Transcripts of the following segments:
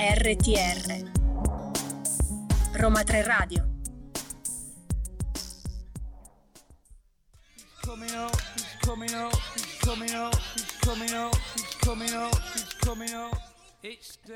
RTR Roma 3 Radio coming up, coming up, coming up, coming up, coming up.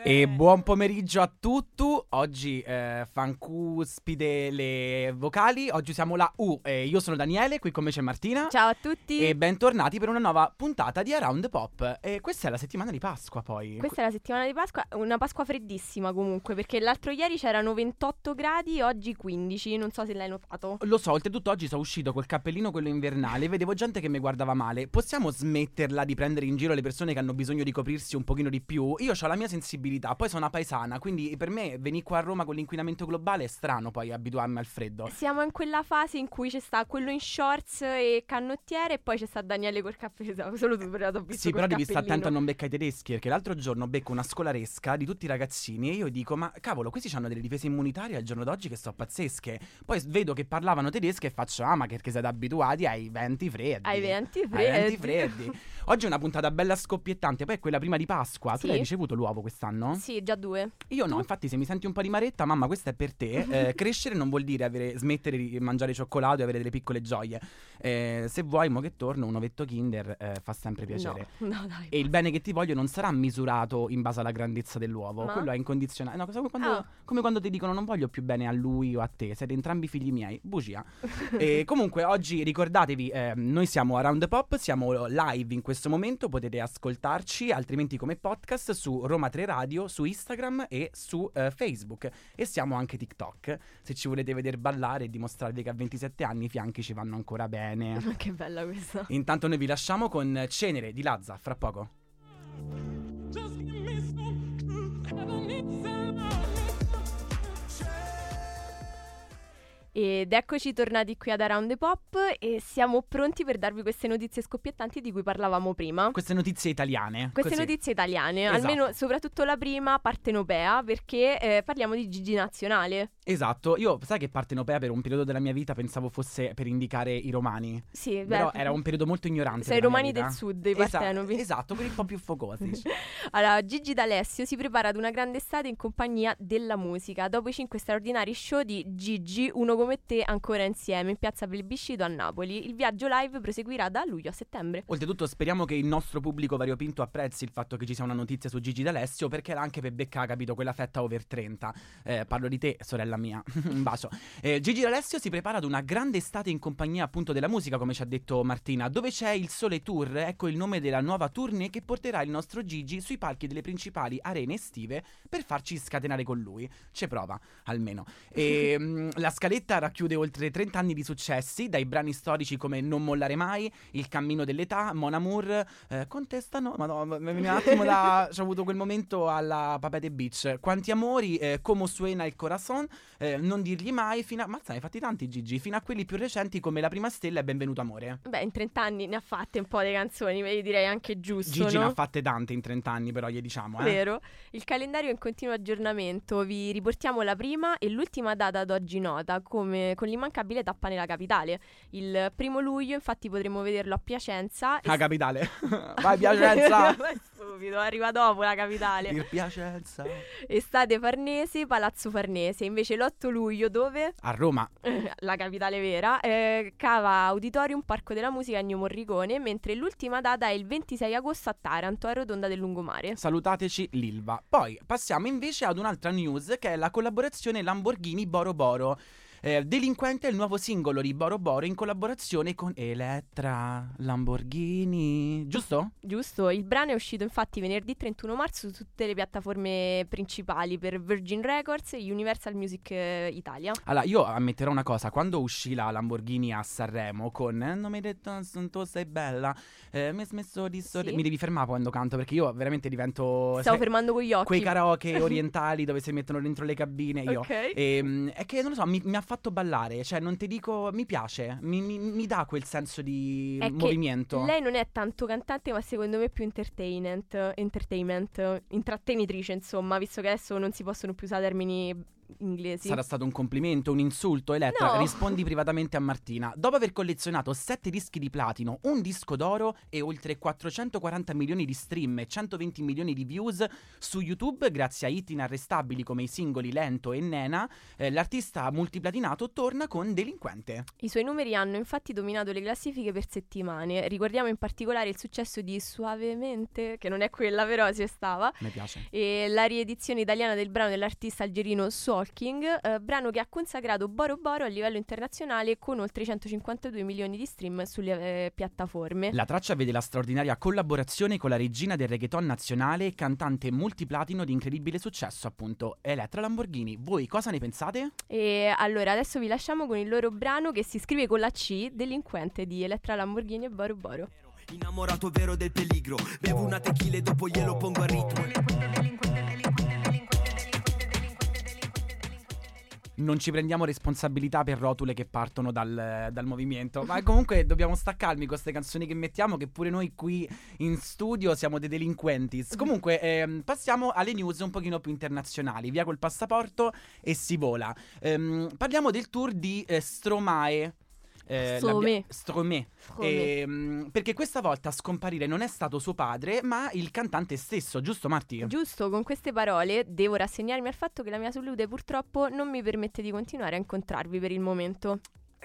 E buon pomeriggio a tutti. Oggi eh, fancuspide le vocali. Oggi siamo la U. E io sono Daniele, qui con me c'è Martina. Ciao a tutti. E bentornati per una nuova puntata di Around Pop. E questa è la settimana di Pasqua, poi. Questa è la settimana di Pasqua, una Pasqua freddissima comunque, perché l'altro ieri c'erano 28 gradi, oggi 15, non so se l'hai notato. Lo so, oltretutto oggi sono uscito col cappellino quello invernale, vedevo gente che mi guardava male. Possiamo smetterla di prendere in giro le persone che hanno bisogno di coprirsi un pochino di più? Io ho la mia sensibilità, poi sono una paesana, quindi per me venire qua a Roma con l'inquinamento globale è strano poi abituarmi al freddo. Siamo in quella fase in cui c'è sta quello in shorts e canottiere e poi c'è sta Daniele col cappellino, solo tu però visto Sì, però devi stare attento a non beccare i tedeschi, perché l'altro giorno becco una scolaresca di tutti i ragazzini e io dico, ma cavolo, questi hanno delle difese immunitarie al giorno d'oggi che sono pazzesche. Poi vedo che parlavano tedesco e faccio, ah, ma perché siete abituati ai venti freddi. Ai venti Ai freddi. venti freddi. Oggi è una puntata bella scoppiettante, poi è quella prima di Pasqua. Tu Sì. l'hai ricevuto l'uovo quest'anno? Sì, già due. Io no, infatti se mi senti un po' di maretta, mamma, questa è per te. Eh, crescere non vuol dire avere- smettere di mangiare cioccolato e avere delle piccole gioie. Eh, se vuoi, mo che torno, un ovetto Kinder eh, fa sempre piacere. No, no dai. E il bene che ti voglio non sarà misurato in base alla grandezza dell'uovo, Ma? quello è incondizionato. No, cosa- come, quando, Ah. come quando ti dicono non voglio più bene a lui o a te, siete entrambi figli miei. Bugia. e comunque oggi ricordatevi, eh, noi siamo Around the Pop, siamo live in questo momento, potete ascoltarci, altrimenti come podcast su Roma 3 Radio, su Instagram e su eh, Facebook. E siamo anche TikTok, se ci volete vedere ballare e dimostrarvi che a 27 anni i fianchi ci vanno ancora bene. che bella questa. Intanto noi vi lasciamo con Cenere di Lazza, fra poco. Just give me some truth. Ed eccoci tornati qui ad Around the Pop e siamo pronti per darvi queste notizie scoppiettanti di cui parlavamo prima. Queste notizie italiane. Queste così. notizie italiane, Esatto. almeno soprattutto la prima partenopea, perché eh, parliamo di Gigi Nazionale. Esatto, io sai che partenopea per un periodo della mia vita pensavo fosse per indicare i romani. Sì, Però beh, era un periodo molto ignorante. Sei romani del sud, i partenopi. Esatto, quelli un po' più focosi. Allora, Gigi D'Alessio si prepara ad una grande estate in compagnia della musica. Dopo i cinque straordinari show di Gigi, uno come te ancora insieme in piazza Plebiscito a Napoli. Il viaggio live proseguirà da luglio a settembre. Oltretutto speriamo che il nostro pubblico variopinto apprezzi il fatto che ci sia una notizia su Gigi D'Alessio perché era anche per Becca, capito, quella fetta over 30. Eh, parlo di te, sorella mia. un bacio. Eh, Gigi D'Alessio si prepara ad una grande estate in compagnia appunto della musica, come ci ha detto Martina, dove c'è il Sole Tour, ecco il nome della nuova tournée che porterà il nostro Gigi sui palchi delle principali arene estive per farci scatenare con lui. Ci prova, almeno. E, mm, la scaletta racchiude oltre 30 anni di successi, dai brani storici come Non mollare mai, Il cammino dell'età, Mon Amour, eh, contestano, mi viene un attimo da... c'ho avuto quel momento alla Papete Beach, Quanti amori, eh, Como suena il corazon, eh, Non dirgli mai, fino a... Ne hai fatti tanti Gigi, fino a quelli più recenti come La prima stella e Benvenuto amore. Beh, in 30 anni ne ha fatte un po' di canzoni, vedi, direi anche giusto, Gigi no? ne ha fatte tante in 30 anni però, gli diciamo, eh. Vero. Il calendario è in continuo aggiornamento. Vi riportiamo la prima e l'ultima data ad oggi nota, come con l'immancabile tappa nella capitale. Il primo luglio, infatti, potremo vederlo a Piacenza. La capitale. Vai Piacenza! Stupido, arriva dopo la capitale. Il Piacenza. Estate Farnese, Palazzo Farnese. Invece l'8 luglio dove? A Roma. la capitale vera, eh, Cava Auditorium, Parco della Musica Ennio Morricone, mentre l'ultima data è il 26 agosto a Taranto, a Rotonda del Lungomare. Salutateci l'Ilva. Poi passiamo invece ad un'altra news che è la collaborazione Lamborghini Boro Boro. Eh, Delinquente è il nuovo singolo di Boro Boro in collaborazione con Elettra Lamborghini. Giusto? Giusto, il brano è uscito infatti venerdì 31 marzo su tutte le piattaforme principali per Virgin Records e Universal Music eh, Italia. Allora, io ammetterò una cosa, quando uscì la Lamborghini a Sanremo con eh, Non mi hai detto "Son- tu sei bella, eh, mi hai smesso di sorridere. Sì. Mi devi fermare quando canto perché io veramente divento... Stavo sai, fermando con gli occhi. Quei karaoke orientali dove si mettono dentro le cabine, io... Ok. Ehm, è che non lo so, mi, mi ha fatto ballare. Cioè, non ti dico, mi piace, mi, mi- mi dà quel senso di È movimento. Lei non è tanto cantante, ma secondo me più entertainment, entertainment, intrattenitrice, insomma, visto che adesso non si possono più usare termini inglesi. Sarà stato un complimento, un insulto, Elettra? No. Rispondi privatamente a Martina. Dopo aver collezionato 7 dischi di platino, un disco d'oro e oltre 440 milioni di stream e 120 milioni di views su YouTube, grazie a hit inarrestabili come i singoli Lento e Nena, eh, l'artista multiplatinato torna con Delinquente. I suoi numeri hanno infatti dominato le classifiche per settimane. Ricordiamo in particolare il successo di Suavemente, che non è quella però ci stava, Mi piace. e la riedizione italiana del brano dell'artista algerino Solking, eh, brano che ha consacrato Boro Boro a livello internazionale con oltre 152 milioni di stream sulle eh, piattaforme. La traccia vede la straordinaria collaborazione con la regina del reggaeton nazionale e cantante multiplatino di incredibile successo, appunto, Elettra Lamborghini. Voi cosa ne pensate? E allora adesso vi lasciamo con il loro brano che si scrive con la C, Delinquente di Elettra Lamborghini e Boro Boro. Innamorato vero del peligro Bevo una tequila e dopo glielo pongo a ritmo non ci prendiamo responsabilità per rotule che partono dal, dal movimento. Ma comunque dobbiamo staccarmi con queste canzoni che mettiamo, che pure noi qui in studio siamo dei delinquenti. Comunque, ehm, passiamo alle news un pochino più internazionali. Via col passaporto e si vola. Ehm, parliamo del tour di eh, Stromae. Eh, l'abbia- Stromae. Ehm, perché questa volta a scomparire non è stato suo padre, ma il cantante stesso, giusto Marti? Giusto, con queste parole devo rassegnarmi al fatto che la mia salute purtroppo non mi permette di continuare a incontrarvi per il momento.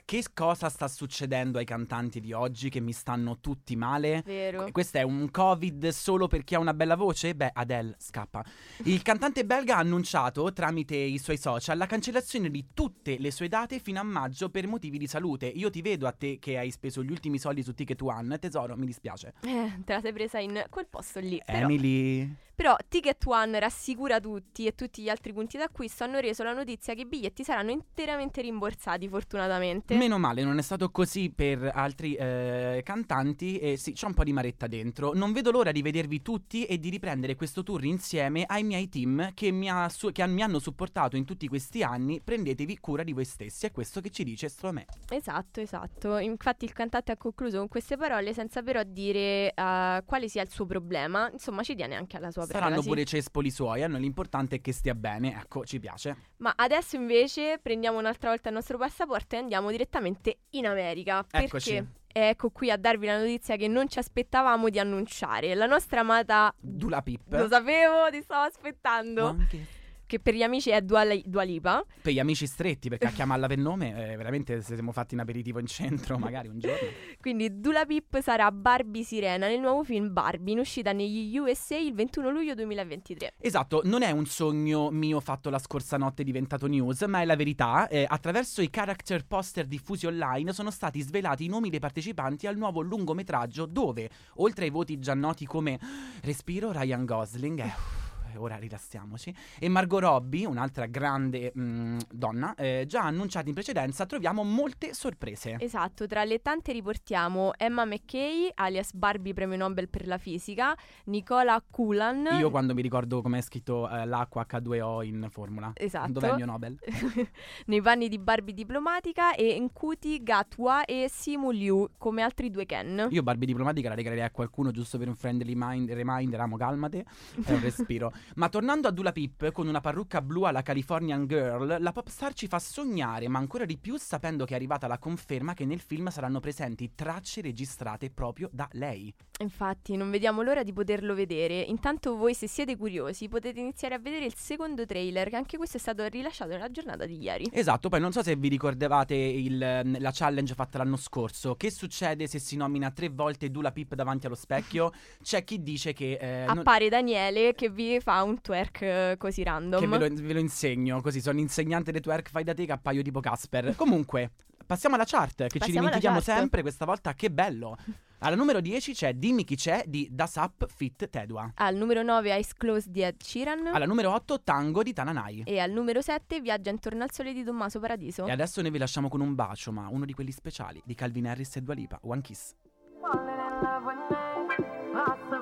Che cosa sta succedendo ai cantanti di oggi che mi stanno tutti male? Vero? Questo è un covid solo per chi ha una bella voce? Beh, Adele scappa. Il cantante belga ha annunciato tramite i suoi social la cancellazione di tutte le sue date fino a maggio per motivi di salute. Io ti vedo a te che hai speso gli ultimi soldi su Ticket One, tesoro, mi dispiace. Eh, te la sei presa in quel posto lì. Però, Emily. Però Ticket One rassicura tutti e tutti gli altri punti d'acquisto hanno reso la notizia che i biglietti saranno interamente rimborsati, fortunatamente. Meno male, non è stato così per altri eh, cantanti e sì, c'è un po' di maretta dentro. Non vedo l'ora di vedervi tutti e di riprendere questo tour insieme ai miei team che mi, ha su- che mi hanno supportato in tutti questi anni. Prendetevi cura di voi stessi, è questo che ci dice Stromae. Esatto, esatto. Infatti il cantante ha concluso con queste parole senza però dire eh, quale sia il suo problema. Insomma, ci tiene anche alla sua Saranno privacy. pure cespoli suoi, a noi l'importante è che stia bene, ecco, ci piace. Ma adesso invece prendiamo un'altra volta il nostro passaporto e andiamo direttamente in America. Eccoci. Perché ecco qui a darvi la notizia che non ci aspettavamo di annunciare. La nostra amata... Dula Pip. Lo sapevo, ti stavo aspettando. Anche Che per gli amici è Dua, Dua Lipa. per gli amici stretti, perché a chiamarla per nome, eh, veramente se siamo fatti un aperitivo in centro, magari un giorno. Quindi Dula Pip sarà Barbie Sirena nel nuovo film Barbie, in uscita negli USA il 21 luglio 2023. Esatto, non è un sogno mio fatto la scorsa notte diventato news, ma è la verità. Eh, attraverso i character poster diffusi online sono stati svelati i nomi dei partecipanti al nuovo lungometraggio dove, oltre ai voti già noti come Respiro, Ryan Gosling, eh, ora rilassiamoci, e Margot Robbie, un'altra grande mm, donna, eh, già annunciati in precedenza, troviamo molte sorprese. Esatto, tra le tante riportiamo Emma McKay, alias Barbie premio Nobel per la fisica, Nicola Kulan. Io quando mi ricordo come è scritto eh, l'acqua H2O in formula. Esatto. Dov'è il mio Nobel? nei panni di Barbie diplomatica e Nkuti Gatwa e Simu Liu come altri due Ken. Io Barbie diplomatica la regalerei a qualcuno giusto per un friendly mind- reminder, amo calmate, è un respiro. Ma tornando a Dula Pip con una parrucca blu alla Californian Girl, la pop star ci fa sognare, ma ancora di più sapendo che è arrivata la conferma che nel film saranno presenti tracce registrate proprio da lei. Infatti, non vediamo l'ora di poterlo vedere. Intanto voi, se siete curiosi, potete iniziare a vedere il secondo trailer, che anche questo è stato rilasciato nella giornata di ieri. Esatto, poi non so se vi ricordavate il- la challenge fatta l'anno scorso. Che succede se si nomina tre volte Dula Pip davanti allo specchio? C'è chi dice che... eh, non- Appare Daniele che vi fa un twerk eh, così random. Che ve lo, ve lo insegno, così sono insegnante di twerk, fai da te che appaio tipo Casper. Comunque, passiamo alla chart, che ci Passiamo alla dimentichiamo sempre, questa volta che bello. Alla numero 10 c'è Dimmi chi c'è di Das Up Fit Tedua. Al numero 9 Eyes Closed di Ed Sheeran. Alla numero 8 Tango di Tananai. E al numero 7 Viaggia intorno al sole di Tommaso Paradiso. E adesso noi vi lasciamo con un bacio, ma uno di quelli speciali di Calvin Harris e Dua Lipa, One Kiss. Falling in love with me.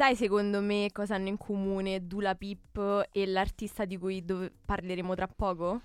Sai secondo me cosa hanno in comune Dula Pip e l'artista di cui dove- parleremo tra poco?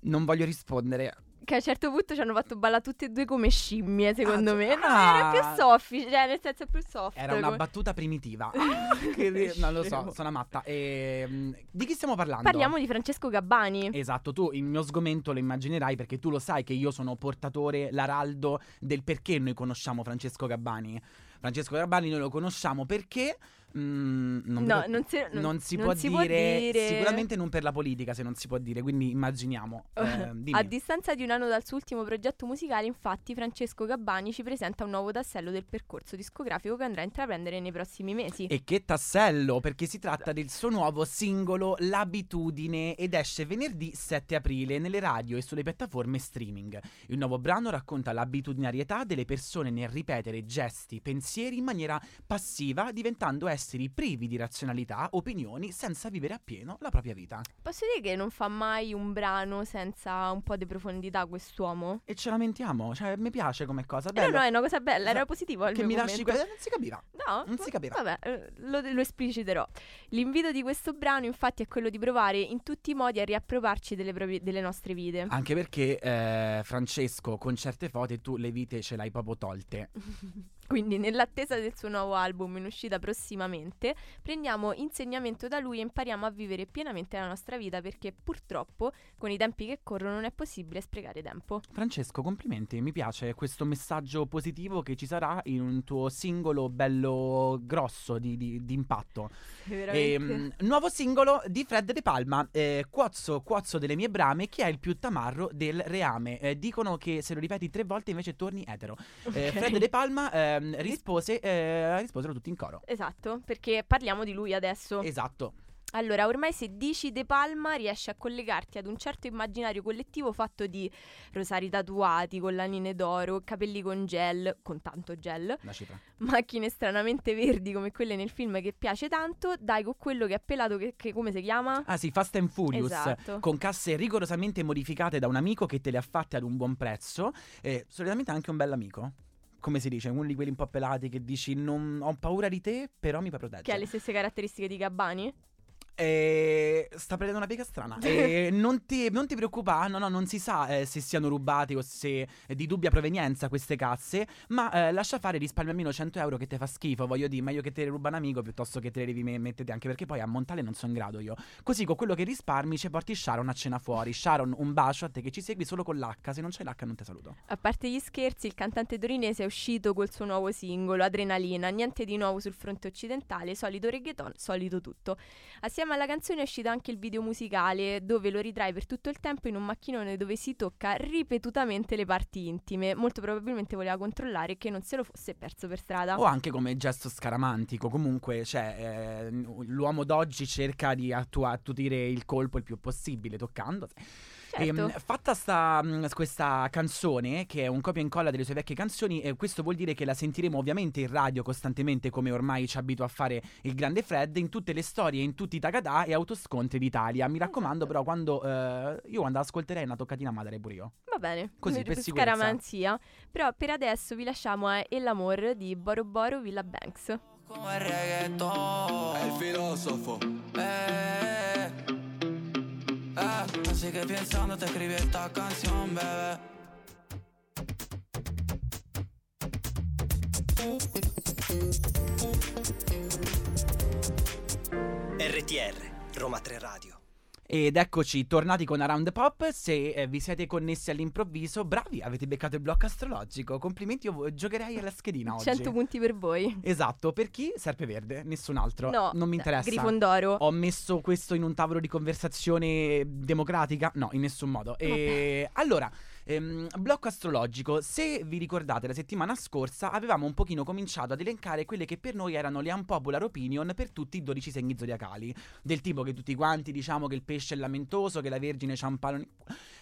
Non voglio rispondere. Che a un certo punto ci hanno fatto ballare tutte e due come scimmie, secondo Ah, me. No, era ah. più soffice, cioè nel senso più soft. Era una come- battuta primitiva. Ah, che non lo so, sono matta. Ehm, di chi stiamo parlando? Parliamo di Francesco Gabbani. Esatto, tu il mio sgomento lo immaginerai perché tu lo sai che io sono portatore, l'araldo del perché noi conosciamo Francesco Gabbani. Francesco Gabbani noi lo conosciamo perché... mm, non, No, ve- non si- non- non si può, si può dire, dire. Sicuramente non per la politica se non si può dire, quindi immaginiamo. eh. A distanza di un anno dal suo ultimo progetto musicale, infatti, Francesco Gabbani ci presenta un nuovo tassello del percorso discografico che andrà a intraprendere nei prossimi mesi. E che tassello, perché si tratta del suo nuovo singolo L'abitudine ed esce venerdì 7 aprile nelle radio e sulle piattaforme streaming. Il nuovo brano racconta l'abitudinarietà delle persone nel ripetere gesti, pensieri in maniera passiva, diventando esseri privi di razionalità, opinioni, senza vivere appieno la propria vita. Posso dire che non fa mai un brano senza un po' di profondità quest'uomo? E ce lamentiamo, cioè mi piace come cosa, Eh, bello. no, è una cosa bella, era Esatto. positivo che mi lasci eh, non si capiva. No, Non si capirà. Vabbè, eh, lo, lo espliciterò. L'invito di questo brano, infatti, è quello di provare in tutti i modi a riappropriarci delle, proprie- delle nostre vite. Anche perché eh, Francesco con certe foto tu le vite ce l'hai proprio tolte. Quindi, nell'attesa del suo nuovo album in uscita prossimamente, prendiamo insegnamento da lui e impariamo a vivere pienamente la nostra vita perché purtroppo, con i tempi che corrono, non è possibile sprecare tempo. Francesco, complimenti, mi piace questo messaggio positivo che ci sarà in un tuo singolo bello grosso di, di- di impatto. Veramente. Ehm, nuovo singolo di Fred De Palma, eh, Quozzo, Quozzo delle mie brame, chi è il più tamarro del reame. Eh, dicono che se lo ripeti tre volte invece torni etero. Eh, Ok. Fred De Palma ehm, rispose, eh, risposero tutti in coro. Esatto, perché parliamo di lui adesso. Esatto. Allora, ormai se dici De Palma riesci a collegarti ad un certo immaginario collettivo fatto di rosari tatuati, collanine d'oro, capelli con gel, con tanto gel, macchine stranamente verdi come quelle nel film che piace tanto, dai con quello che è pelato che, che come si chiama? Ah sì, Fast and Furious, Esatto. con casse rigorosamente modificate da un amico che te le ha fatte ad un buon prezzo, e solitamente anche un bell'amico. Come si dice, uno di quelli un po' pelati che dici non ho paura di te, però mi puoi proteggere. Che ha le stesse caratteristiche di Gabbani? E sta prendendo una piega strana. E non, ti, non ti preoccupare, no, no, non si sa eh, se siano rubati o se è di dubbia provenienza queste casse. Ma eh, lascia fare, risparmia almeno 100 euro che te fa schifo. Voglio dire, meglio che te le ruba un amico piuttosto che te le devi me- mettere anche perché poi a montale non sono in grado io. Così con quello che risparmi ci porti Sharon a cena fuori. Sharon, un bacio a te che ci segui solo con l'H. Se non c'è l'H, non ti saluto. A parte gli scherzi, il cantante torinese è uscito col suo nuovo singolo, Adrenalina, niente di nuovo sul fronte occidentale, solito reggaeton, solito tutto. Assieme alla canzone è uscito anche il video musicale, dove lo ritrae per tutto il tempo in un macchinone dove si tocca ripetutamente le parti intime. Molto probabilmente voleva controllare che non se lo fosse perso per strada. O anche come gesto scaramantico. Comunque, cioè, eh, l'uomo d'oggi cerca di attua- attutire il colpo il più possibile, toccando. Certo. Ehm, fatta sta, mh, questa canzone, che è un copia e incolla delle sue vecchie canzoni, eh, questo vuol dire che la sentiremo ovviamente in radio costantemente, come ormai ci abitua a fare il grande Fred, in tutte le storie, in tutti i tagadà e autoscontri d'Italia. Mi raccomando, però, quando eh, io quando ascolterei una toccatina madre pure io. Va bene, Così, per per sicurezza. scaramanzia. Però per adesso vi lasciamo a El Amor di Boro Boro Villa Banks. Como el reggaetón. El filósofo. Eh, eh. Así que pensando te escribí esta canción, bebé. RTR, Roma 3 Radio. Ed eccoci, tornati con Around the Pop. Se eh, vi siete connessi all'improvviso, bravi, avete beccato il blocco astrologico. Complimenti, io giocherei alla schedina oggi. 100 punti per voi. Esatto, per chi? Serpeverde, nessun altro. No, non mi interessa. Grifondoro. Ho messo questo in un tavolo di conversazione democratica? No, in nessun modo. E allora, ehm, blocco astrologico. Se vi ricordate, la settimana scorsa avevamo un pochino cominciato ad elencare quelle che per noi erano le unpopular opinion per tutti i 12 segni zodiacali. Del tipo che tutti quanti diciamo che il pesce è lamentoso, che la vergine cu-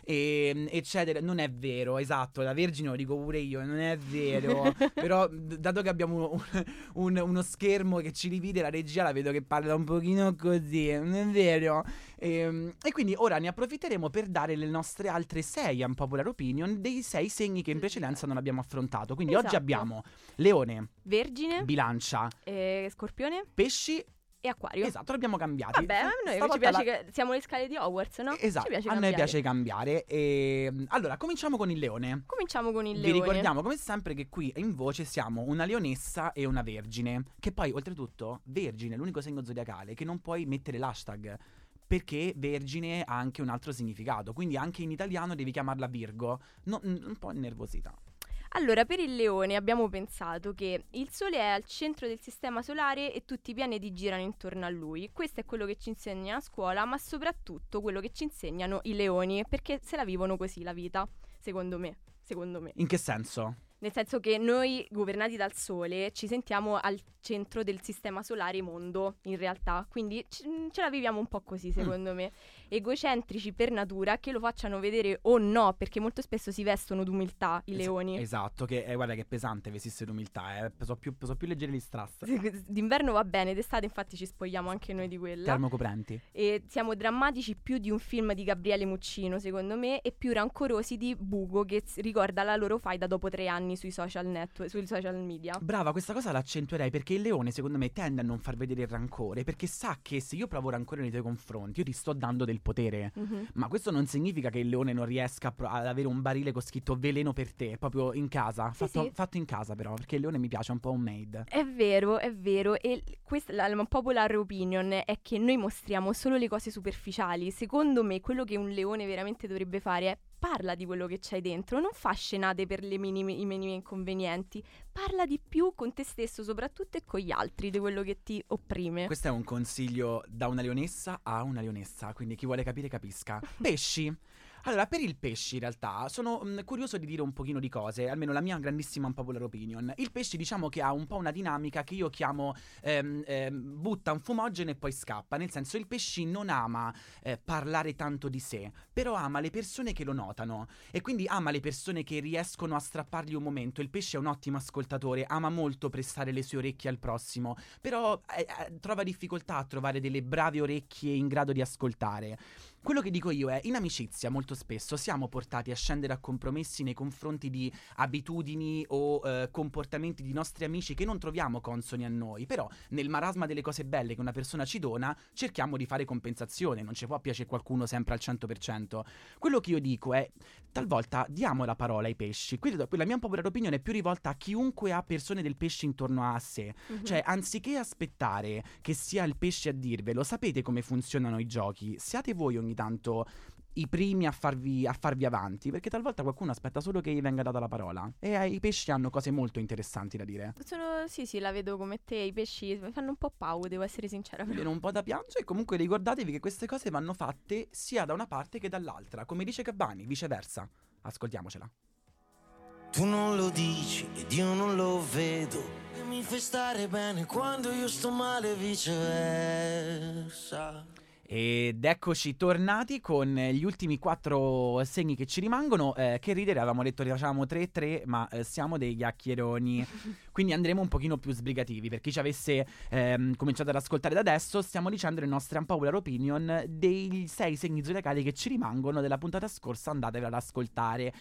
e, eccetera. Non è vero, esatto, la vergine lo dico pure io, non è vero. Però, dato che abbiamo un- un- uno schermo che ci divide, la regia la vedo che parla un pochino così, non è vero? Ehm, E, quindi ora ne approfitteremo per dare le nostre altre sei unpopular opinion dei sei segni che in precedenza non abbiamo affrontato. Quindi oggi Esatto. abbiamo Leone, Vergine, Bilancia, eh, Scorpione, Pesci e acquario. Esatto, li abbiamo cambiati. Vabbè, a noi ci piace la- che siamo le scale di Hogwarts, no? Esatto, a noi cambiare. piace cambiare. E... Allora, cominciamo con il leone. Cominciamo con il Vi leone. ricordiamo come sempre che qui in voce siamo una leonessa e una vergine. Che poi, oltretutto, vergine è l'unico segno zodiacale che non puoi mettere l'hashtag. Perché vergine ha anche un altro significato. Quindi anche in italiano devi chiamarla Virgo. No- un po' nervosità. Allora, per il leone abbiamo pensato che il Sole è al centro del sistema solare e tutti i pianeti girano intorno a lui. Questo è quello che ci insegna a scuola, ma soprattutto quello che ci insegnano i leoni, perché se la vivono così la vita, secondo me. Secondo me. In che senso? Nel senso che noi, governati dal Sole, ci sentiamo al centro del sistema solare mondo, in realtà. Quindi c- ce la viviamo un po' così, secondo me. Egocentrici per natura, che lo facciano vedere o no, perché molto spesso si vestono d'umiltà i Es- leoni. Esatto, che eh, guarda che è pesante vestisse d'umiltà. Eh. Sono più, sono più leggeri gli strass. D'inverno va bene, d'estate infatti ci spogliamo anche noi di quella. Termocoprenti. E siamo drammatici più di un film di Gabriele Muccino, secondo me, e più rancorosi di Bugo, che ricorda la loro faida dopo tre anni sui social network, sui social media. Brava, questa cosa l'accentuerei perché il leone, secondo me, tende a non far vedere il rancore perché sa che se io provo rancore nei tuoi confronti, io ti sto dando del potere. Mhm. Ma questo non significa che il leone non riesca pro- ad avere un barile con scritto veleno per te, proprio in casa. Sì, fatto, sì. fatto in casa, però, perché il leone mi piace un po' homemade. È vero, è vero, e questa la, la popular opinion è che noi mostriamo solo le cose superficiali. Secondo me, quello che un leone veramente dovrebbe fare è parla di quello che c'hai dentro, non fa scenate per le minime- i minimi inconvenienti, parla di più con te stesso soprattutto e con gli altri di quello che ti opprime. Questo è un consiglio da una leonessa a una leonessa, quindi chi vuole capire capisca. Pesci. Allora, per il pesci in realtà sono mm, curioso di dire un pochino di cose, almeno la mia grandissima unpopular opinion. Il pesci diciamo che ha un po' una dinamica che io chiamo ehm, ehm, butta un fumogeno e poi scappa, nel senso il pesci non ama eh, parlare tanto di sé, però ama le persone che lo notano e quindi ama le persone che riescono a strappargli un momento. Il pesce è un ottimo ascoltatore, ama molto prestare le sue orecchie al prossimo, però eh, eh, trova difficoltà a trovare delle brave orecchie in grado di ascoltare. Quello che dico io è, in amicizia molto spesso siamo portati a scendere a compromessi nei confronti di abitudini o eh, comportamenti di nostri amici che non troviamo consoni a noi, però nel marasma delle cose belle che una persona ci dona cerchiamo di fare compensazione, non ci può piacere qualcuno sempre al 100%. Quello che io dico è, talvolta diamo la parola ai pesci, quindi la mia popolare opinione è più rivolta a chiunque ha persone del pesce intorno a sé, Mhm. cioè, anziché aspettare che sia il pesce a dirvelo, sapete come funzionano i giochi? Siate voi ogni tanto i primi a farvi, a farvi avanti, perché talvolta qualcuno aspetta solo che gli venga data la parola. E eh, i pesci hanno cose molto interessanti da dire. Sono, sì, sì, la vedo come te, i pesci mi fanno un po' paura, devo essere sincera. però. Viene un po' da piangere e comunque ricordatevi che queste cose vanno fatte sia da una parte che dall'altra, come dice Gabbani, viceversa. Ascoltiamocela. Tu non lo dici ed io non lo vedo E mi fai stare bene quando io sto male viceversa Ed eccoci tornati con gli ultimi quattro segni che ci rimangono. Eh, che ridere, avevamo detto che facevamo 3-3, ma eh, siamo dei chiacchieroni. Quindi andremo un pochino più sbrigativi. Per chi ci avesse ehm, cominciato ad ascoltare da adesso, stiamo dicendo le nostre unpopular opinion dei sei segni zodiacali che ci rimangono della puntata scorsa. Andatevela ad ascoltare.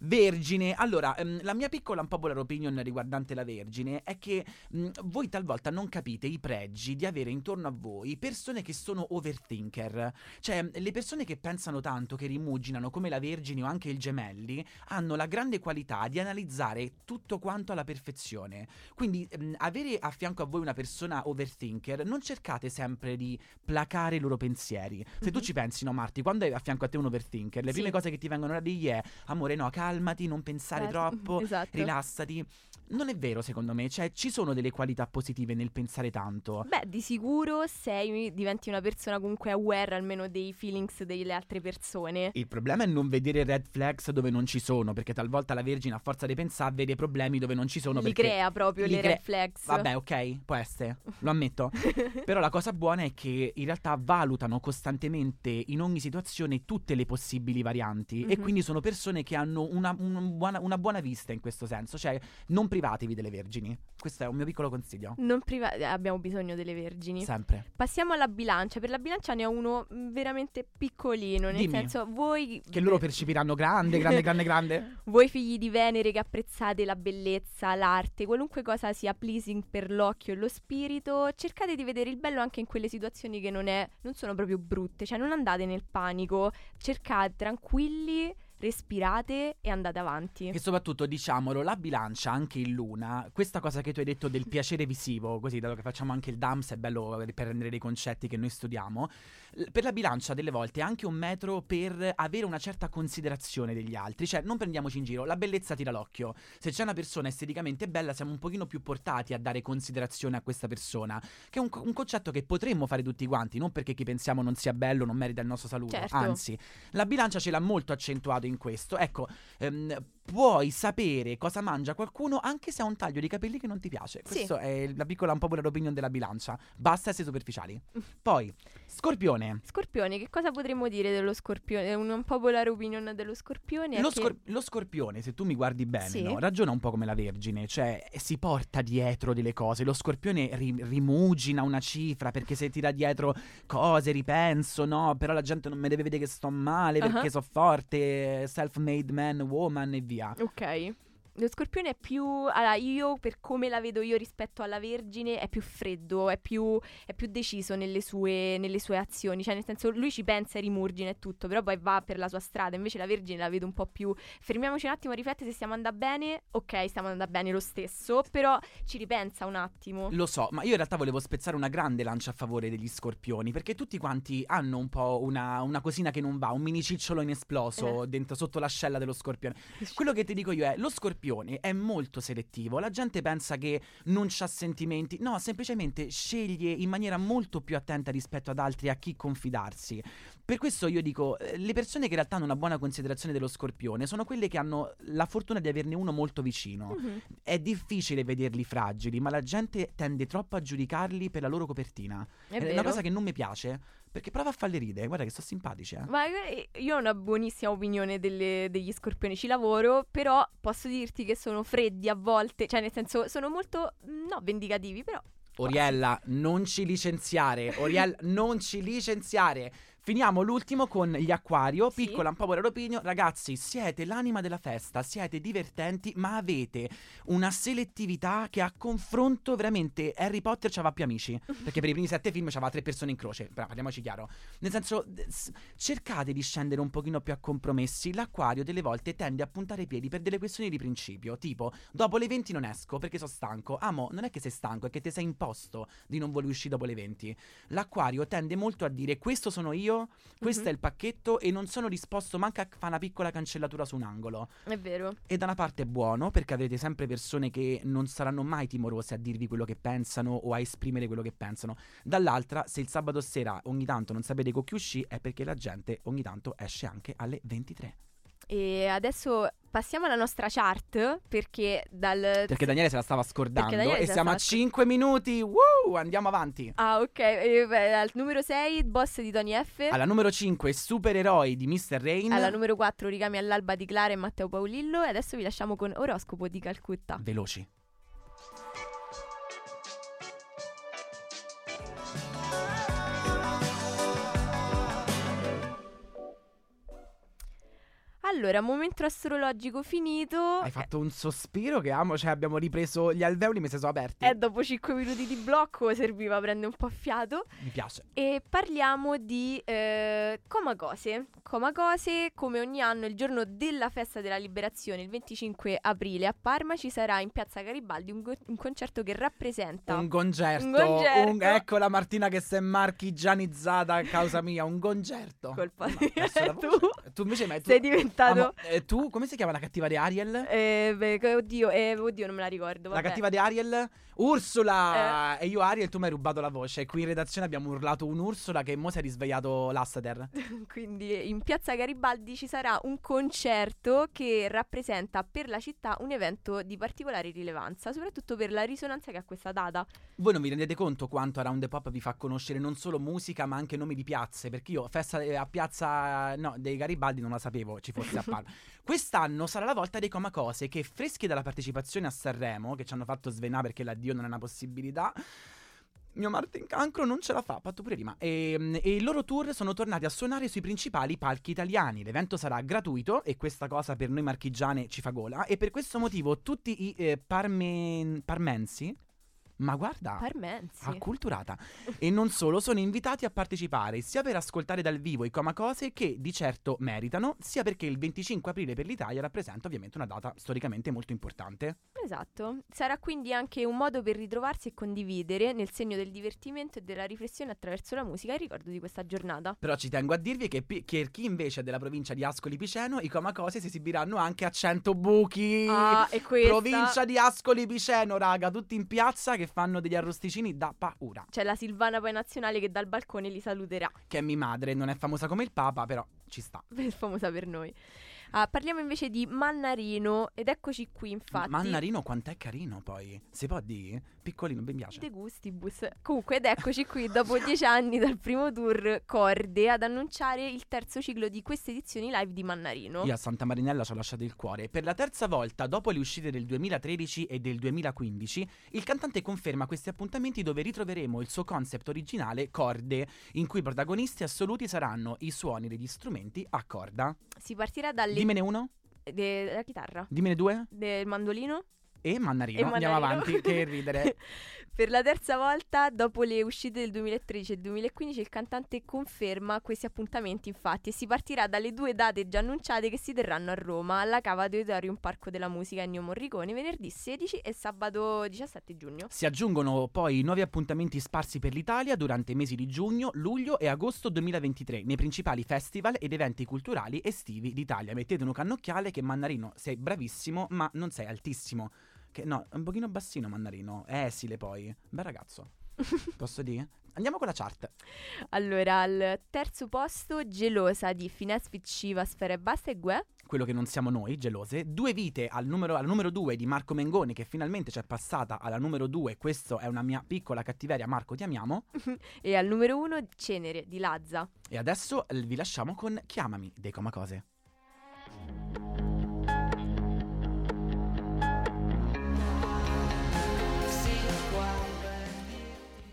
Vergine, allora ehm, la mia piccola unpopular opinion riguardante la Vergine è che mh, voi talvolta non capite i pregi di avere intorno a voi persone che sono overthinker, cioè le persone che pensano tanto, che rimuginano come la Vergine o anche il Gemelli, hanno la grande qualità di analizzare tutto quanto alla perfezione. Quindi mh, avere a fianco a voi una persona overthinker, non cercate sempre di placare i loro pensieri. Se tu Mhm. ci pensi, no Marti, quando hai a fianco a te un overthinker, le Sì. prime cose che ti vengono da dirgli è amore no, calmati, non pensare Eh, troppo, esatto. rilassati. Non è vero secondo me, cioè ci sono delle qualità positive nel pensare tanto. Beh, di sicuro sei, diventi una persona comunque aware almeno dei feelings delle altre persone. Il problema è non vedere red flags dove non ci sono, perché talvolta la Vergine a forza di pensare vede problemi dove non ci sono. Li crea proprio li le crea- red flags. Vabbè, ok, può essere, lo ammetto. Però la cosa buona è che in realtà valutano costantemente in ogni situazione tutte le possibili varianti e Mhm. quindi sono persone che hanno una, un buona, una buona vista in questo senso, cioè non privatevi delle vergini. Questo è un mio piccolo consiglio. Non priva- abbiamo bisogno delle vergini. Sempre. Passiamo alla bilancia. Per la bilancia ne ho uno mm, veramente piccolino. Nel Dimmi. senso, voi. Che loro percepiranno grande, grande, grande, grande. Voi figli di Venere che apprezzate la bellezza, l'arte, qualunque cosa sia pleasing per l'occhio e lo spirito, cercate di vedere il bello anche in quelle situazioni che non, è, non sono proprio brutte, cioè non andate nel panico, cercate tranquilli, respirate e andate avanti. E soprattutto, diciamolo, la bilancia anche in luna, questa cosa che tu hai detto del piacere visivo, così dato che facciamo anche il DAMS, è bello per rendere dei concetti che noi studiamo. Per la bilancia delle volte è anche un metro per avere una certa considerazione degli altri, cioè non prendiamoci in giro, la bellezza tira l'occhio. Se c'è una persona esteticamente bella siamo un pochino più portati a dare considerazione a questa persona, che è un, un concetto che potremmo fare tutti quanti, non perché chi pensiamo non sia bello non merita il nostro saluto, Certo. anzi, la bilancia ce l'ha molto accentuato in questo. Ecco, ehm, puoi sapere cosa mangia qualcuno anche se ha un taglio di capelli che non ti piace. Sì. Questa è la piccola un po' opinion della bilancia. Basta essere superficiali. Poi, scorpione. Scorpione, che cosa potremmo dire dello scorpione? Un un popolare opinion dello scorpione Lo, che- scor- lo scorpione, se tu mi guardi bene, Sì. no, ragiona un po' come la Vergine, cioè si porta dietro delle cose. Lo scorpione ri- rimugina una cifra perché se tira dietro cose, ripenso, no, però la gente non mi deve vedere che sto male perché Ah. so forte, self-made man, woman e via. Ok. Lo scorpione è più. Allora, io per come la vedo io rispetto alla Vergine, è più freddo, è più, è più deciso nelle sue, nelle sue azioni. Cioè, nel senso, lui ci pensa e rimurgina e tutto, però poi va per la sua strada. Invece la Vergine la vedo un po' più. Fermiamoci un attimo a riflettere se stiamo andando bene. Ok, stiamo andando bene lo stesso, però ci ripensa un attimo. Lo so, ma io in realtà volevo spezzare una grande lancia a favore degli scorpioni, perché tutti quanti hanno un po' una, una cosina che non va, un mini cicciolo inesploso dentro sotto l'ascella dello scorpione. Quello che ti dico io è, lo scorpione è molto selettivo, la gente pensa che non c'ha sentimenti, no, semplicemente sceglie in maniera molto più attenta rispetto ad altri a chi confidarsi. Per questo io dico, eh, le persone che in realtà hanno una buona considerazione dello scorpione sono quelle che hanno la fortuna di averne uno molto vicino. Mhm. È difficile vederli fragili, ma la gente tende troppo a giudicarli per la loro copertina. È vero. una cosa che non mi piace, perché prova a farle ridere, guarda che sono simpatici, eh. Ma eh, io ho una buonissima opinione delle- degli scorpioni, ci lavoro, però posso dirti che sono freddi a volte, cioè nel senso sono molto, mm, no, vendicativi, però Oriella, non ci licenziare. Oriella, non ci licenziare. Finiamo l'ultimo con gli acquario. Sì. Piccola un po' opinion. Ragazzi, siete l'anima della festa, siete divertenti, ma avete una selettività che a confronto veramente Harry Potter c'aveva più amici. Perché per i primi sette film c'aveva tre persone in croce. Però parliamoci chiaro. Nel senso, cercate di scendere un pochino più a compromessi. L'acquario delle volte tende a puntare i piedi per delle questioni di principio. Tipo, dopo le 20 non esco perché sono stanco. Amo, non è che sei stanco, è che ti sei imposto di non voler uscire dopo le 20. L'acquario tende molto a dire questo sono io, questo Mhm. è il pacchetto e non sono disposto manco a fare una piccola cancellatura su un angolo. è vero. E da una parte è buono perché avrete sempre persone che non saranno mai timorose a dirvi quello che pensano o a esprimere quello che pensano. Dall'altra, se il sabato sera ogni tanto non sapete con chi uscì è perché la gente ogni tanto esce anche alle 23. E adesso passiamo alla nostra chart perché dal... Perché Daniele se la stava scordando e siamo a stava 5 minuti. Woo! Andiamo avanti. Ah ok, e, beh, al numero 6 boss di Tony F. Alla numero 5 supereroi di Mr. Rain. Alla numero 4 Ricami all'alba di Clara e Matteo Paolillo e adesso vi lasciamo con Oroscopo di Calcutta. Veloci. Allora, momento astrologico finito. Hai fatto un sospiro che amo, cioè abbiamo ripreso gli alveoli mi si sono aperti. E dopo 5 minuti di blocco serviva prendere un po' fiato. Mi piace. E parliamo di eh, Comacose. Comacose, come ogni anno, il giorno della festa della liberazione, il 25 aprile a Parma, ci sarà in piazza Garibaldi un, go- un concerto che rappresenta. Un concerto. Un concerto. un- ecco la Martina che si è marchigianizzata a causa mia. Un concerto. Colpa di- tu. Tu invece ma tu- Sei diventato. Amo, eh, tu come si chiama la cattiva di Ariel? Eh, beh, oddio, eh, oddio, non me la ricordo. La vabbè. cattiva di Ariel? Ursula! E io Ariel, tu mi hai rubato la voce. Qui in redazione abbiamo urlato un Ursula che mo si è risvegliato l'Assater. Quindi in piazza Garibaldi ci sarà un concerto che rappresenta per la città un evento di particolare rilevanza, soprattutto per la risonanza che ha questa data. Voi non vi rendete conto quanto Around the Pop vi fa conoscere non solo musica ma anche nomi di piazze? Perché io festa eh, a piazza no, dei Garibaldi non la sapevo ci fosse a Parma. Quest'anno sarà la volta dei Comacose che freschi dalla partecipazione a Sanremo, che ci hanno fatto svenare perché l'addio non è una possibilità. Mio Martin Cancro non ce la fa, fatto pure rima. E, mm, e i loro tour sono tornati a suonare sui principali palchi italiani. L'evento sarà gratuito e questa cosa per noi marchigiane ci fa gola. E per questo motivo tutti i eh, parmen- parmensi. Ma guarda, Parmensi. acculturata. E non solo, sono invitati a partecipare sia per ascoltare dal vivo i Comacose che di certo meritano, sia perché il 25 aprile per l'Italia rappresenta ovviamente una data storicamente molto importante. Esatto. Sarà quindi anche un modo per ritrovarsi e condividere nel segno del divertimento e della riflessione attraverso la musica il ricordo di questa giornata. Però ci tengo a dirvi che, pi- che chi invece è della provincia di Ascoli Piceno, i Comacose si esibiranno anche a 100 buchi. Ah, e questa Provincia di Ascoli Piceno, raga, tutti in piazza che fanno degli arrosticini da paura. c'è la Silvana poi nazionale che dal balcone li saluterà. Che è mia madre, non è famosa come il Papa, però ci sta. È famosa per noi. Ah, parliamo invece di Mannarino ed eccoci qui infatti. Mannarino quant'è carino poi. Si può dire? Piccolino, ben piace. De gustibus. Comunque, ed eccoci qui dopo dieci anni dal primo tour Corde ad annunciare il terzo ciclo di queste edizioni live di Mannarino. Io a Santa Marinella ci ho lasciato il cuore. Per la terza volta, dopo le uscite del 2013 e del 2015, il cantante conferma questi appuntamenti dove ritroveremo il suo concept originale Corde, in cui i protagonisti assoluti saranno i suoni degli strumenti a corda. Si partirà dalle Dimmene uno, de- della chitarra, dimmene due. Del mandolino e Mannarino. e Andiamo Mannarino. avanti, che ridere. per la terza volta, dopo le uscite del 2013 e 2015, il cantante conferma questi appuntamenti, infatti, e si partirà dalle due date già annunciate che si terranno a Roma, alla Cava Auditorium Parco della Musica Ennio Morricone, venerdì 16 e sabato 17 giugno. Si aggiungono poi nuovi appuntamenti sparsi per l'Italia durante i mesi di giugno, luglio e agosto 2023 nei principali festival ed eventi culturali estivi d'Italia. Mettete un cannocchiale che Mannarino sei bravissimo, ma non sei altissimo. Che no, è un pochino bassino Mannarino, è esile poi. Bel ragazzo. Posso dire? Andiamo con la chart. Allora, al terzo posto, Gelosa di Finesfit Shiva, Sfera e Basta e Gue. Quello che non siamo noi, gelose. Due vite al numero, al numero due di Marco Mengoni, che finalmente c'è passata alla numero due. Questa è una mia piccola cattiveria. Marco, ti amiamo. E al numero uno, Cenere di Lazza. E adesso eh, vi lasciamo con Chiamami dei Comacose.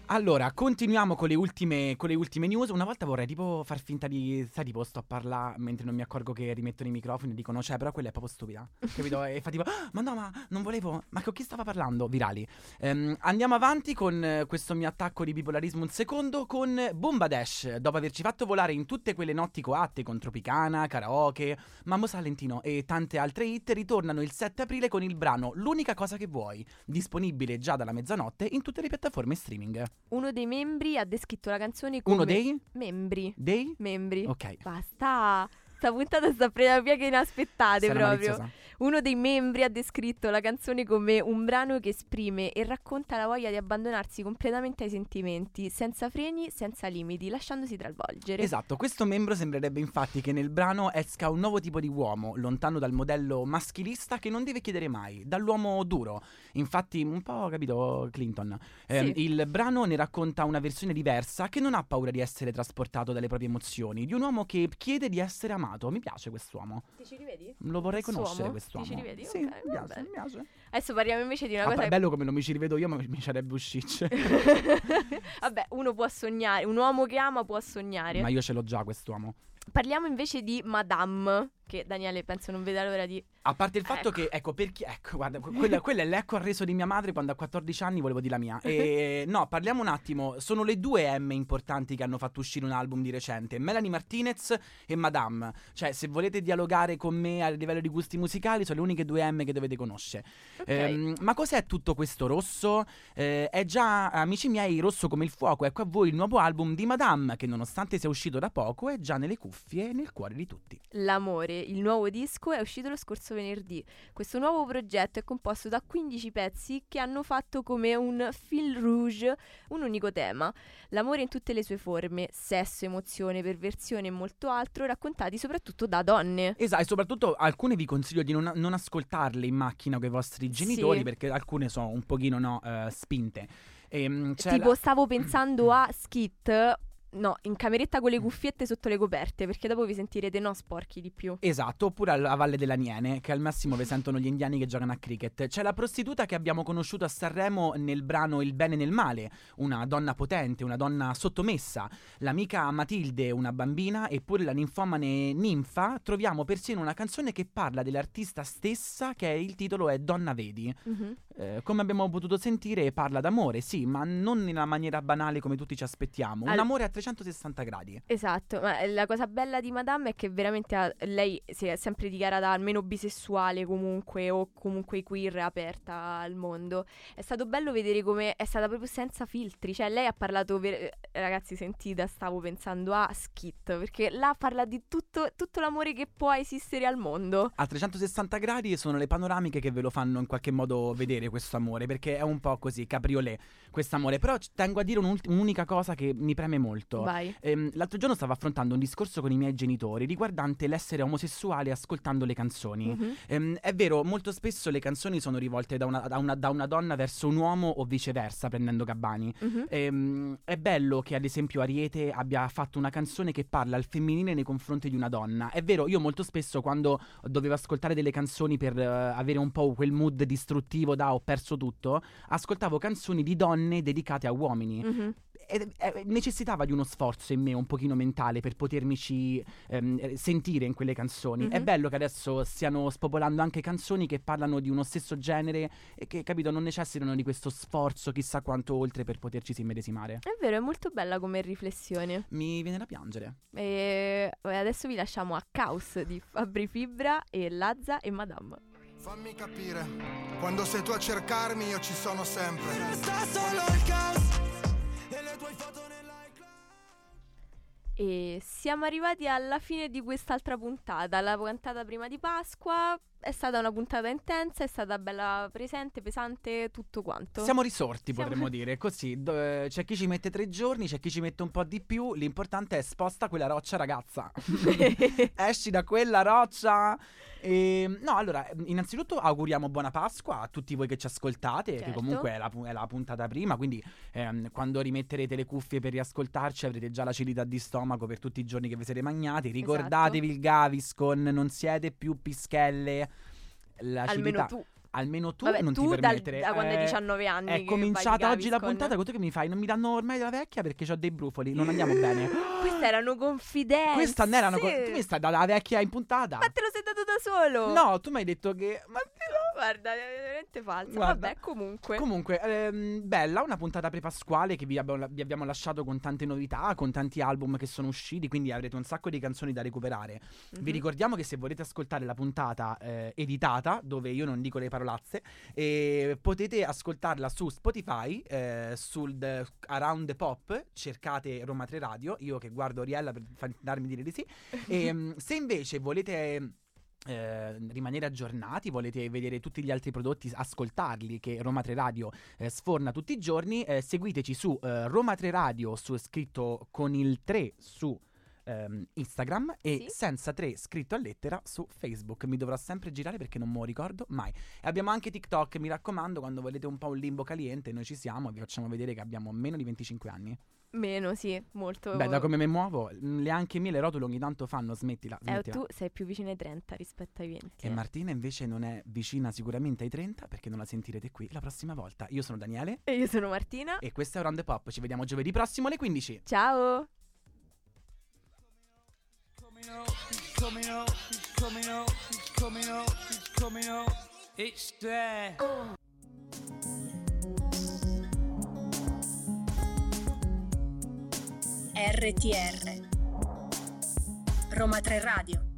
Allora, continuiamo con le, ultime, con le ultime news. Una volta vorrei tipo far finta di. Sai, tipo, sto a parlare mentre non mi accorgo che rimettono i microfoni e dicono, cioè, però quella è proprio stupida. Capito? e fa tipo, "Ah, ma no, ma non volevo. Ma con chi stava parlando? Virali. Ehm, andiamo avanti con questo mio attacco di bipolarismo un secondo con Bombadesh. Dopo averci fatto volare in tutte quelle notti coatte con Tropicana, Karaoke, Mammo Salentino e tante altre hit, ritornano il 7 aprile con il brano L'unica cosa che vuoi, disponibile già dalla mezzanotte in tutte le piattaforme streaming. Uno dei membri ha descritto la canzone come... Uno dei? Membri. Dei? Membri. Ok. Basta. Sta puntata sta prendendo via che inaspettate Sarà proprio. maliziosa. Uno dei membri ha descritto la canzone come un brano che esprime e racconta la voglia di abbandonarsi completamente ai sentimenti, senza freni, senza limiti, lasciandosi travolgere. Esatto, questo membro sembrerebbe infatti che nel brano esca un nuovo tipo di uomo, lontano dal modello maschilista che non deve chiedere mai, dall'uomo duro. Infatti, un po' capito Clinton. Ehm, Sì. Il brano ne racconta una versione diversa che non ha paura di essere trasportato dalle proprie emozioni, di un uomo che chiede di essere amato. Mi piace quest'uomo. Ti ci rivedi? Lo vorrei Quest'uomo? conoscere Ti quest'uomo. ci rivedi? Sì, Ok, mi piace, mi piace. Adesso parliamo invece di una Ah, cosa è bello come non mi ci rivedo io, ma mi piacerebbe uscirci. Vabbè, uno può sognare, un uomo che ama può sognare. ma io ce l'ho già quest'uomo. Parliamo invece di Madame, che Daniele penso non veda l'ora di... A parte il fatto Ecco. che, ecco, per chi, ecco, guarda, que- quella, quella è l'ecco arreso di mia madre quando a 14 anni volevo di la mia. E no, parliamo un attimo, sono le due M importanti che hanno fatto uscire un album di recente, Melanie Martinez e Madame. Cioè, se volete dialogare con me a livello di gusti musicali, sono le uniche due M che dovete conoscere. Ok. Ehm, ma cos'è tutto questo rosso? Eh, è già, amici miei, rosso come il fuoco. Ecco a voi il nuovo album di Madame, che nonostante sia uscito da poco, è già nelle cuffie e nel cuore di tutti. L'amore, il nuovo disco, è uscito lo scorso venerdì. Questo nuovo progetto è composto da 15 pezzi che hanno fatto come un fil rouge un unico tema. L'amore in tutte le sue forme, sesso, emozione, perversione e molto altro, raccontati soprattutto da donne. Esatto, e soprattutto alcune vi consiglio di non, non ascoltarle in macchina con i vostri genitori Sì. perché alcune sono un pochino no, eh, spinte. Ehm, c'è tipo, la- stavo pensando a Skit. No, in cameretta con le cuffiette sotto le coperte, perché dopo vi sentirete no sporchi di più. Esatto, oppure a Valle della Niene, che al massimo vi sentono gli indiani che giocano a cricket. C'è la prostituta che abbiamo conosciuto a Sanremo nel brano Il bene nel male, una donna potente, una donna sottomessa. L'amica Matilde, una bambina, eppure la ninfomane Ninfa, troviamo persino una canzone che parla dell'artista stessa, che il titolo è Donna Vedi. Mhm. Eh, come abbiamo potuto sentire, parla d'amore, sì, ma non in una maniera banale come tutti ci aspettiamo. Un amore a 360 gradi. Esatto, ma eh, la cosa bella di Madame è che veramente ha- lei si è sempre dichiarata almeno bisessuale comunque o comunque queer aperta al mondo. È stato bello vedere come è stata proprio senza filtri, cioè lei ha parlato, ver- eh, ragazzi sentite, stavo pensando a Skit, perché là parla di tutto, tutto l'amore che può esistere al mondo. A 360 gradi sono le panoramiche che ve lo fanno in qualche modo vedere questo amore, perché è un po' così, cabriolet, questo amore. Però tengo a dire un'unica cosa che mi preme molto. Ehm, l'altro giorno stavo affrontando un discorso con i miei genitori riguardante l'essere omosessuale ascoltando le canzoni. Mhm. Ehm, è vero, molto spesso le canzoni sono rivolte da una, da una- da una donna verso un uomo o viceversa, prendendo Gabbani. Mhm. Ehm, è bello che ad esempio Ariete abbia fatto una canzone che parla al femminile nei confronti di una donna. È vero, io molto spesso quando dovevo ascoltare delle canzoni per eh, avere un po' quel mood distruttivo da ho perso tutto, ascoltavo canzoni di donne dedicate a uomini. Mhm. E, e- necessitava di uno sforzo in me un pochino mentale per potermici ehm, eh, sentire in quelle canzoni. È Mhm. bello che adesso stiano spopolando anche canzoni che parlano di uno stesso genere e che, capito, non necessitano di questo sforzo chissà quanto oltre per poterci immedesimare. È vero, è molto bella come riflessione. Mi viene da piangere. E adesso vi lasciamo a Caos di Fabri Fibra e Lazza e Madame. Fammi capire, quando sei tu a cercarmi io ci sono sempre. E siamo arrivati alla fine di quest'altra puntata, la puntata prima di Pasqua. È stata una puntata intensa, è stata bella presente, pesante, tutto quanto. Siamo risorti, Siamo- potremmo dire. Così do- eh, c'è chi ci mette tre giorni, c'è chi ci mette un po' di più. L'importante è sposta quella roccia, ragazza. Esci da quella roccia. E, no, allora, innanzitutto auguriamo buona Pasqua a tutti voi che ci ascoltate, che Certo. comunque è la, è la puntata prima, quindi ehm, quando rimetterete le cuffie per riascoltarci avrete già l'acidità di stomaco per tutti i giorni che vi siete magnati. Esatto. Ricordatevi il Gaviscon, non siete più pischelle. L'acidità, Almeno tu. almeno tu Vabbè, non tu ti dal- permettere. da quando hai Eh, 19 anni È cominciata oggi la puntata, tu che mi fai? Non mi danno ormai la vecchia perché ho dei brufoli, non andiamo bene. Queste erano confidenze. Questa non erano co- tu mi stai dalla vecchia in puntata? Ma te lo sei dato da solo. No, tu mi hai detto che ma Guarda, è veramente falsa. Guarda. Vabbè, comunque. Comunque, ehm, bella, una puntata pre-pasquale che vi abbiamo, vi abbiamo lasciato con tante novità, con tanti album che sono usciti, quindi avrete un sacco di canzoni da recuperare. Vi Mhm. ricordiamo che se volete ascoltare la puntata eh, editata, dove io non dico le parolazze, eh, potete ascoltarla su Spotify, eh, sul the- Around the Pop, cercate Roma 3 Radio, io che guardo Oriella per fa- darmi dire di sì. E, mm, se invece volete eh, rimanere aggiornati, volete vedere tutti gli altri prodotti, ascoltarli che Roma 3 Radio eh, sforna tutti i giorni, eh, seguiteci su eh, Roma 3 Radio, su, scritto con il 3 su ehm, Instagram e Sì. senza 3 scritto a lettera su Facebook. Mi dovrò sempre girare perché non me lo ricordo mai. E abbiamo anche TikTok, mi raccomando, quando volete un po' un limbo caliente, noi ci siamo e vi facciamo vedere che abbiamo meno di 25 anni. Meno, sì, molto. Beh, da come mi muovo, mm, le anche mie le rotule ogni tanto fanno, smettila. Eh, smettila. tu sei più vicino ai 30 rispetto ai 20. E eh. Martina invece non è vicina sicuramente ai 30 perché non la sentirete qui la prossima volta. Io sono Daniele E io sono Martina. e questo è Round the Pop. Ci vediamo giovedì prossimo alle 15. Ciao. RTR Roma 3 Radio